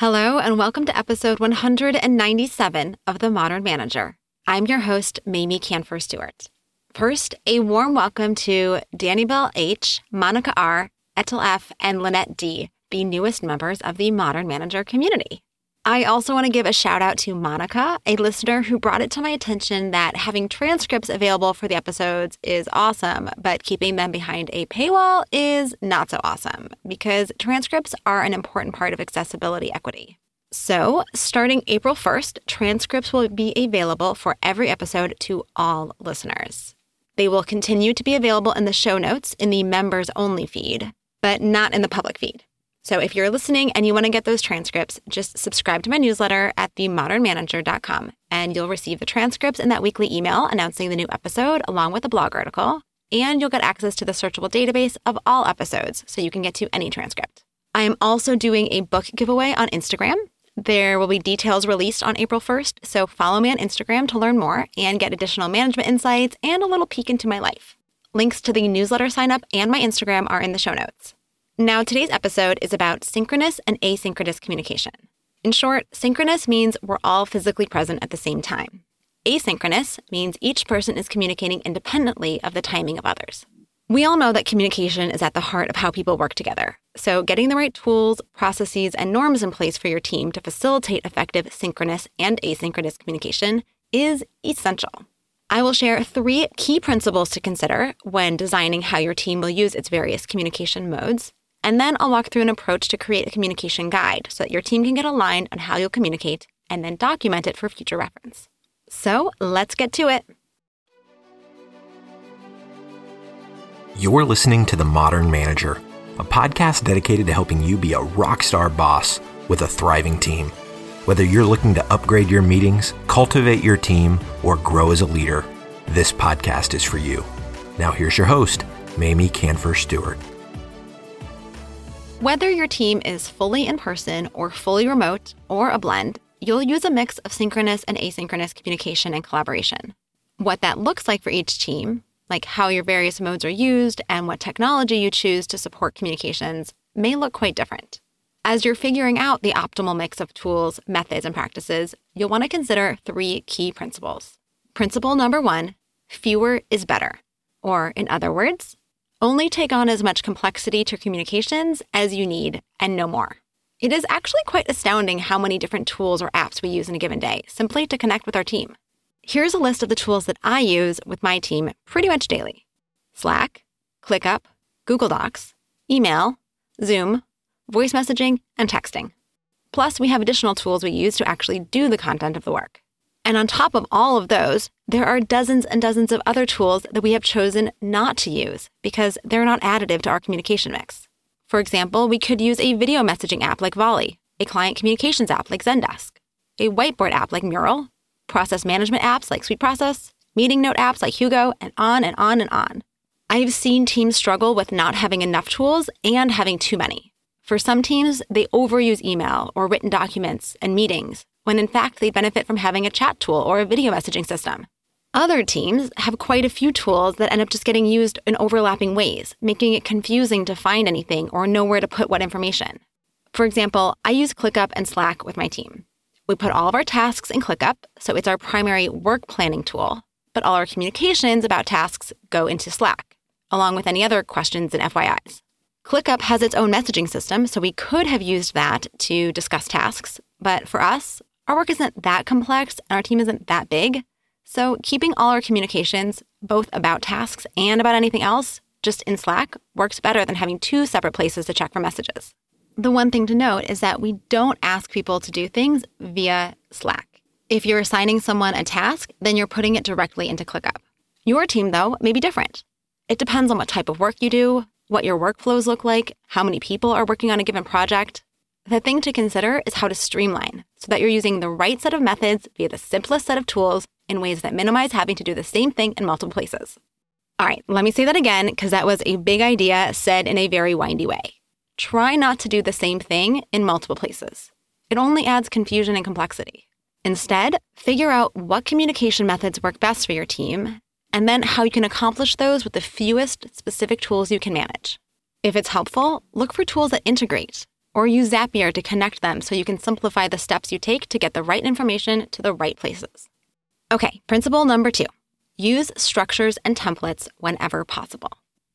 Hello, and welcome to episode 197 of The Modern Manager. I'm your host, Mamie Kanfer Stewart. First, a warm welcome to Danny Bell H., Monica R., Etel F., and Lynette D., the newest members of the Modern Manager community. I also want to give a shout out to Monica, a listener who brought it to my attention that having transcripts available for the episodes is awesome, but keeping them behind a paywall is not so awesome because transcripts are an important part of accessibility equity. So, starting April 1st, transcripts will be available for every episode to all listeners. They will continue to be available in the show notes in the members only feed, but not in the public feed. So if you're listening and you want to get those transcripts, just subscribe to my newsletter at themodernmanager.com and you'll receive the transcripts in that weekly email announcing the new episode along with a blog article. And you'll get access to the searchable database of all episodes so you can get to any transcript. I am also doing a book giveaway on Instagram. There will be details released on April 1st, so follow me on Instagram to learn more and get additional management insights and a little peek into my life. Links to the newsletter sign up and my Instagram are in the show notes. Now, today's episode is about synchronous and asynchronous communication. In short, synchronous means we're all physically present at the same time. Asynchronous means each person is communicating independently of the timing of others. We all know that communication is at the heart of how people work together. So, getting the right tools, processes, and norms in place for your team to facilitate effective synchronous and asynchronous communication is essential. I will share three key principles to consider when designing how your team will use its various communication modes and then I'll walk through an approach to create a communication guide so that your team can get aligned on how you'll communicate and then document it for future reference. So let's get to it. You're listening to The Modern Manager, a podcast dedicated to helping you be a rock star boss with a thriving team. Whether you're looking to upgrade your meetings, cultivate your team, or grow as a leader, this podcast is for you. Now, here's your host, Mamie Kanfer Stewart. Whether your team is fully in person or fully remote or a blend, you'll use a mix of synchronous and asynchronous communication and collaboration. What that looks like for each team, like how your various modes are used and what technology you choose to support communications, may look quite different. As you're figuring out the optimal mix of tools, methods, and practices, you'll want to consider three key principles. Principle number one fewer is better. Or, in other words, only take on as much complexity to communications as you need and no more. It is actually quite astounding how many different tools or apps we use in a given day simply to connect with our team. Here's a list of the tools that I use with my team pretty much daily Slack, ClickUp, Google Docs, email, Zoom, voice messaging, and texting. Plus, we have additional tools we use to actually do the content of the work. And on top of all of those, there are dozens and dozens of other tools that we have chosen not to use because they're not additive to our communication mix. For example, we could use a video messaging app like Volley, a client communications app like Zendesk, a whiteboard app like Mural, process management apps like SweetProcess, meeting note apps like Hugo, and on and on and on. I've seen teams struggle with not having enough tools and having too many. For some teams, they overuse email or written documents and meetings when in fact they benefit from having a chat tool or a video messaging system. Other teams have quite a few tools that end up just getting used in overlapping ways, making it confusing to find anything or know where to put what information. For example, I use ClickUp and Slack with my team. We put all of our tasks in ClickUp, so it's our primary work planning tool, but all our communications about tasks go into Slack, along with any other questions and FYIs. ClickUp has its own messaging system, so we could have used that to discuss tasks, but for us, our work isn't that complex and our team isn't that big. So, keeping all our communications, both about tasks and about anything else, just in Slack works better than having two separate places to check for messages. The one thing to note is that we don't ask people to do things via Slack. If you're assigning someone a task, then you're putting it directly into ClickUp. Your team, though, may be different. It depends on what type of work you do, what your workflows look like, how many people are working on a given project, the thing to consider is how to streamline so that you're using the right set of methods via the simplest set of tools in ways that minimize having to do the same thing in multiple places. All right, let me say that again because that was a big idea said in a very windy way. Try not to do the same thing in multiple places. It only adds confusion and complexity. Instead, figure out what communication methods work best for your team and then how you can accomplish those with the fewest specific tools you can manage. If it's helpful, look for tools that integrate or use Zapier to connect them so you can simplify the steps you take to get the right information to the right places. Okay, principle number two use structures and templates whenever possible.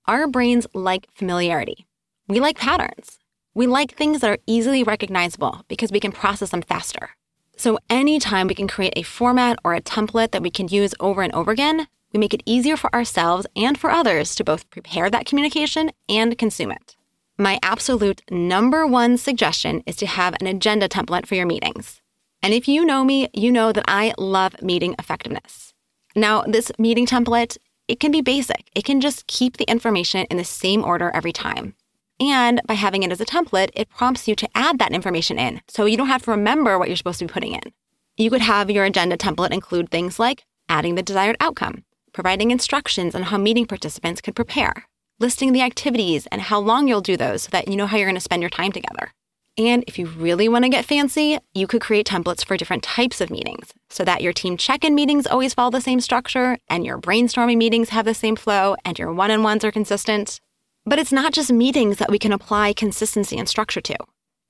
Our brains like familiarity. We like patterns. We like things that are easily recognizable because we can process them faster. So, anytime we can create a format or a template that we can use over and over again, we make it easier for ourselves and for others to both prepare that communication and consume it. My absolute number one suggestion is to have an agenda template for your meetings. And if you know me, you know that I love meeting effectiveness. Now, this meeting template, it can be basic. It can just keep the information in the same order every time. And by having it as a template, it prompts you to add that information in so you don't have to remember what you're supposed to be putting in. You could have your agenda template include things like adding the desired outcome, providing instructions on how meeting participants could prepare, listing the activities and how long you'll do those so that you know how you're going to spend your time together. And if you really want to get fancy, you could create templates for different types of meetings so that your team check in meetings always follow the same structure, and your brainstorming meetings have the same flow, and your one on ones are consistent. But it's not just meetings that we can apply consistency and structure to.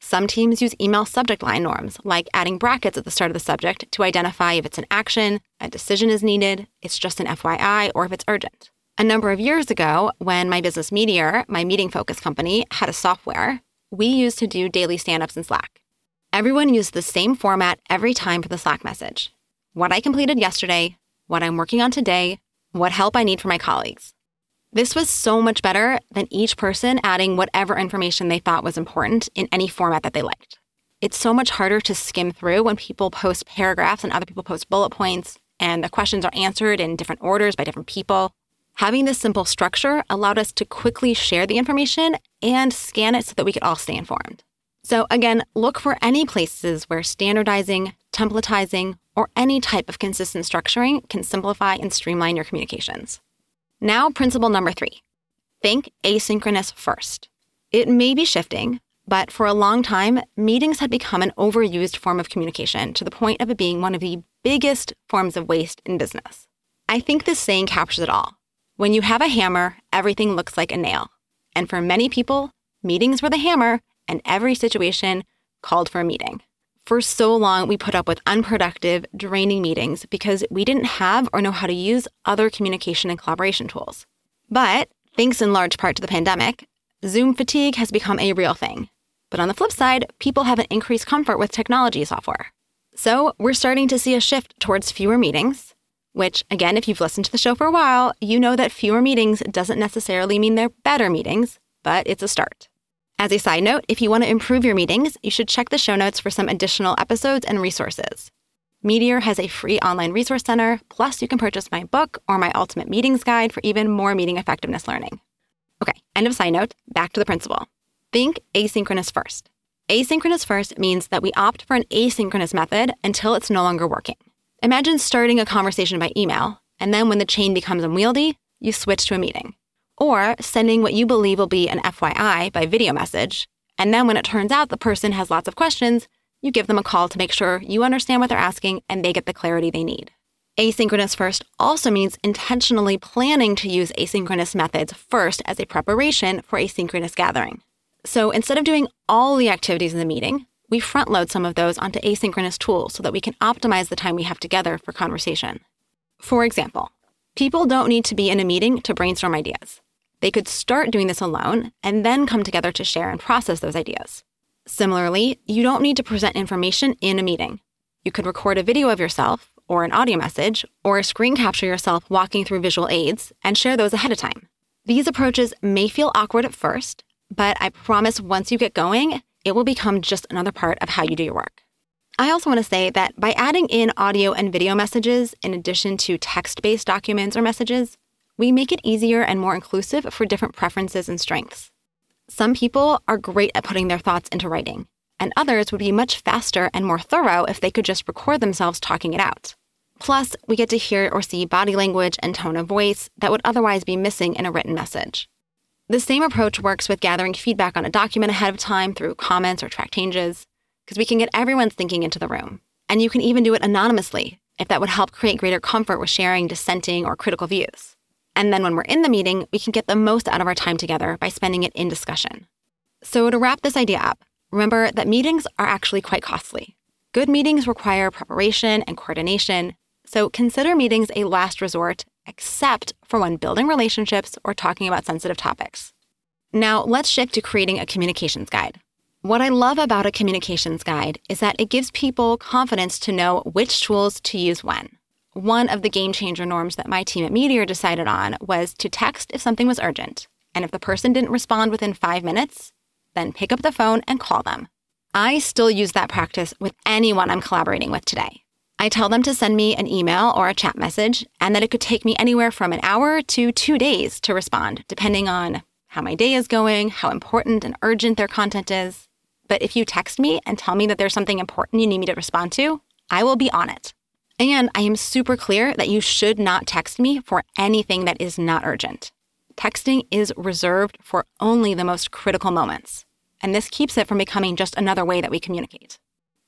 Some teams use email subject line norms, like adding brackets at the start of the subject to identify if it's an action, a decision is needed, it's just an FYI, or if it's urgent. A number of years ago, when my business Meeteor, my meeting focus company, had a software, we used to do daily stand ups in Slack. Everyone used the same format every time for the Slack message what I completed yesterday, what I'm working on today, what help I need from my colleagues. This was so much better than each person adding whatever information they thought was important in any format that they liked. It's so much harder to skim through when people post paragraphs and other people post bullet points, and the questions are answered in different orders by different people. Having this simple structure allowed us to quickly share the information and scan it so that we could all stay informed. So, again, look for any places where standardizing, templatizing, or any type of consistent structuring can simplify and streamline your communications. Now, principle number three think asynchronous first. It may be shifting, but for a long time, meetings had become an overused form of communication to the point of it being one of the biggest forms of waste in business. I think this saying captures it all. When you have a hammer, everything looks like a nail. And for many people, meetings were the hammer, and every situation called for a meeting. For so long, we put up with unproductive, draining meetings because we didn't have or know how to use other communication and collaboration tools. But thanks in large part to the pandemic, Zoom fatigue has become a real thing. But on the flip side, people have an increased comfort with technology software. So we're starting to see a shift towards fewer meetings, which, again, if you've listened to the show for a while, you know that fewer meetings doesn't necessarily mean they're better meetings, but it's a start. As a side note, if you want to improve your meetings, you should check the show notes for some additional episodes and resources. Meeteor has a free online resource center, plus, you can purchase my book or my Ultimate Meetings Guide for even more meeting effectiveness learning. Okay, end of side note, back to the principle. Think asynchronous first. Asynchronous first means that we opt for an asynchronous method until it's no longer working. Imagine starting a conversation by email, and then when the chain becomes unwieldy, you switch to a meeting. Or sending what you believe will be an FYI by video message, and then when it turns out the person has lots of questions, you give them a call to make sure you understand what they're asking and they get the clarity they need. Asynchronous first also means intentionally planning to use asynchronous methods first as a preparation for a synchronous gathering. So instead of doing all the activities in the meeting, we front load some of those onto asynchronous tools so that we can optimize the time we have together for conversation. For example, people don't need to be in a meeting to brainstorm ideas. They could start doing this alone and then come together to share and process those ideas. Similarly, you don't need to present information in a meeting. You could record a video of yourself, or an audio message, or a screen capture yourself walking through visual aids and share those ahead of time. These approaches may feel awkward at first, but I promise once you get going, it will become just another part of how you do your work. I also want to say that by adding in audio and video messages in addition to text based documents or messages, we make it easier and more inclusive for different preferences and strengths. Some people are great at putting their thoughts into writing, and others would be much faster and more thorough if they could just record themselves talking it out. Plus, we get to hear or see body language and tone of voice that would otherwise be missing in a written message. The same approach works with gathering feedback on a document ahead of time through comments or track changes, because we can get everyone's thinking into the room. And you can even do it anonymously if that would help create greater comfort with sharing dissenting or critical views. And then when we're in the meeting, we can get the most out of our time together by spending it in discussion. So, to wrap this idea up, Remember that meetings are actually quite costly. Good meetings require preparation and coordination, so consider meetings a last resort, except for when building relationships or talking about sensitive topics. Now, let's shift to creating a communications guide. What I love about a communications guide is that it gives people confidence to know which tools to use when. One of the game changer norms that my team at Meeteor decided on was to text if something was urgent. And if the person didn't respond within five minutes, then pick up the phone and call them. I still use that practice with anyone I'm collaborating with today. I tell them to send me an email or a chat message, and that it could take me anywhere from an hour to two days to respond, depending on how my day is going, how important and urgent their content is. But if you text me and tell me that there's something important you need me to respond to, I will be on it. And I am super clear that you should not text me for anything that is not urgent. Texting is reserved for only the most critical moments, and this keeps it from becoming just another way that we communicate.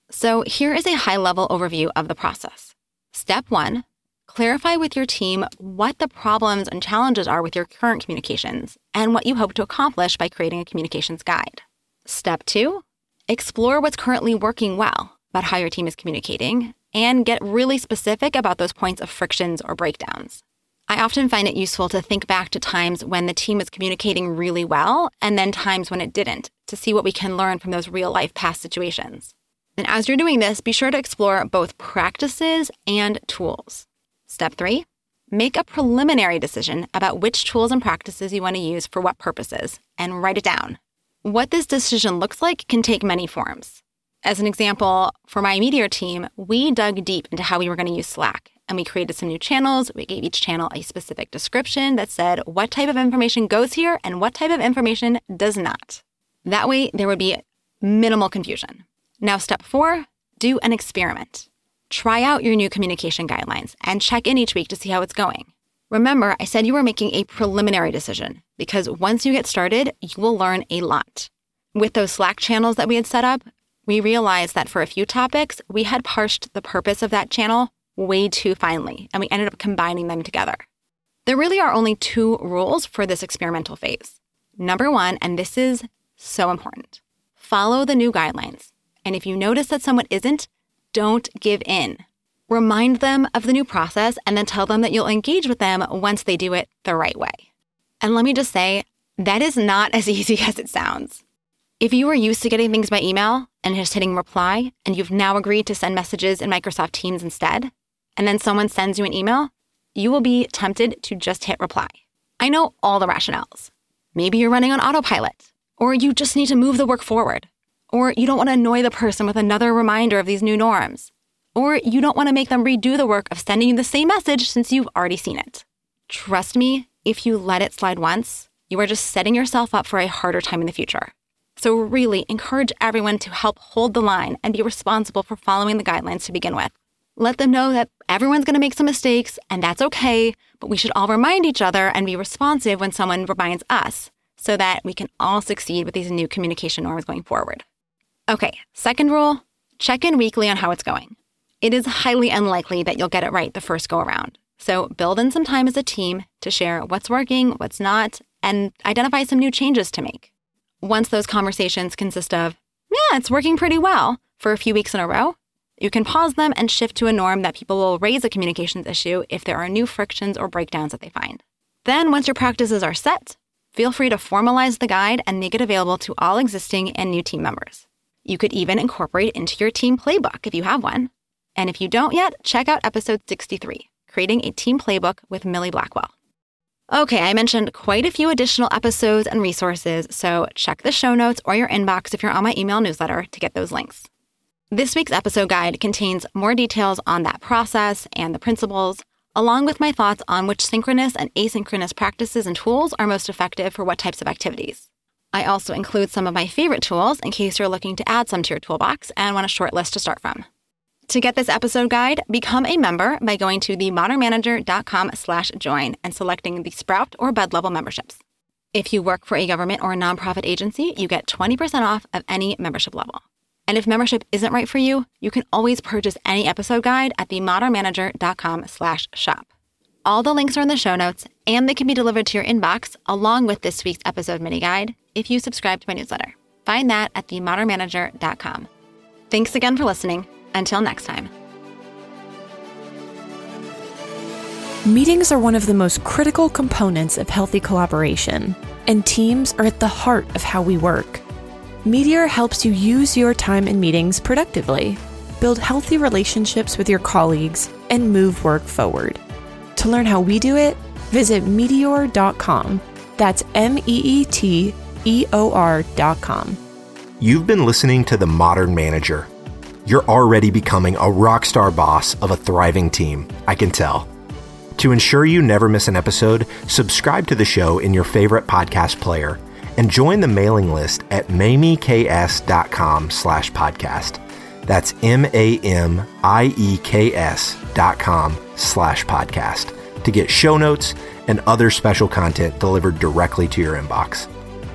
So, here is a high level overview of the process. Step one clarify with your team what the problems and challenges are with your current communications and what you hope to accomplish by creating a communications guide. Step two explore what's currently working well about how your team is communicating and get really specific about those points of frictions or breakdowns. I often find it useful to think back to times when the team was communicating really well and then times when it didn't to see what we can learn from those real life past situations. And as you're doing this, be sure to explore both practices and tools. Step three, make a preliminary decision about which tools and practices you want to use for what purposes and write it down. What this decision looks like can take many forms. As an example, for my Meeteor team, we dug deep into how we were going to use Slack and we created some new channels. We gave each channel a specific description that said what type of information goes here and what type of information does not. That way, there would be minimal confusion. Now, step four do an experiment. Try out your new communication guidelines and check in each week to see how it's going. Remember, I said you were making a preliminary decision because once you get started, you will learn a lot. With those Slack channels that we had set up, we realized that for a few topics, we had parsed the purpose of that channel way too finely, and we ended up combining them together. There really are only two rules for this experimental phase. Number one, and this is so important follow the new guidelines. And if you notice that someone isn't, don't give in. Remind them of the new process and then tell them that you'll engage with them once they do it the right way. And let me just say, that is not as easy as it sounds. If you are used to getting things by email and just hitting reply, and you've now agreed to send messages in Microsoft Teams instead, and then someone sends you an email, you will be tempted to just hit reply. I know all the rationales. Maybe you're running on autopilot, or you just need to move the work forward, or you don't want to annoy the person with another reminder of these new norms. Or you don't want to make them redo the work of sending you the same message since you've already seen it. Trust me, if you let it slide once, you are just setting yourself up for a harder time in the future. So, really encourage everyone to help hold the line and be responsible for following the guidelines to begin with. Let them know that everyone's going to make some mistakes and that's okay, but we should all remind each other and be responsive when someone reminds us so that we can all succeed with these new communication norms going forward. Okay, second rule check in weekly on how it's going. It is highly unlikely that you'll get it right the first go around. So build in some time as a team to share what's working, what's not, and identify some new changes to make. Once those conversations consist of, yeah, it's working pretty well for a few weeks in a row, you can pause them and shift to a norm that people will raise a communications issue if there are new frictions or breakdowns that they find. Then, once your practices are set, feel free to formalize the guide and make it available to all existing and new team members. You could even incorporate it into your team playbook if you have one. And if you don't yet, check out episode 63 Creating a Team Playbook with Millie Blackwell. Okay, I mentioned quite a few additional episodes and resources, so check the show notes or your inbox if you're on my email newsletter to get those links. This week's episode guide contains more details on that process and the principles, along with my thoughts on which synchronous and asynchronous practices and tools are most effective for what types of activities. I also include some of my favorite tools in case you're looking to add some to your toolbox and want a short list to start from. To get this episode guide, become a member by going to themodernmanager.com slash join and selecting the Sprout or Bud level memberships. If you work for a government or a nonprofit agency, you get 20% off of any membership level. And if membership isn't right for you, you can always purchase any episode guide at themodernmanager.com slash shop. All the links are in the show notes, and they can be delivered to your inbox along with this week's episode mini guide if you subscribe to my newsletter. Find that at themodernmanager.com. Thanks again for listening. Until next time. Meetings are one of the most critical components of healthy collaboration, and teams are at the heart of how we work. Meeteor helps you use your time in meetings productively, build healthy relationships with your colleagues, and move work forward. To learn how we do it, visit meeteor.com. That's M E E T E O R.com. You've been listening to The Modern Manager. You're already becoming a rock star boss of a thriving team, I can tell. To ensure you never miss an episode, subscribe to the show in your favorite podcast player and join the mailing list at mamieks.com slash podcast. That's M-A-M-I-E-K-S dot com slash podcast to get show notes and other special content delivered directly to your inbox.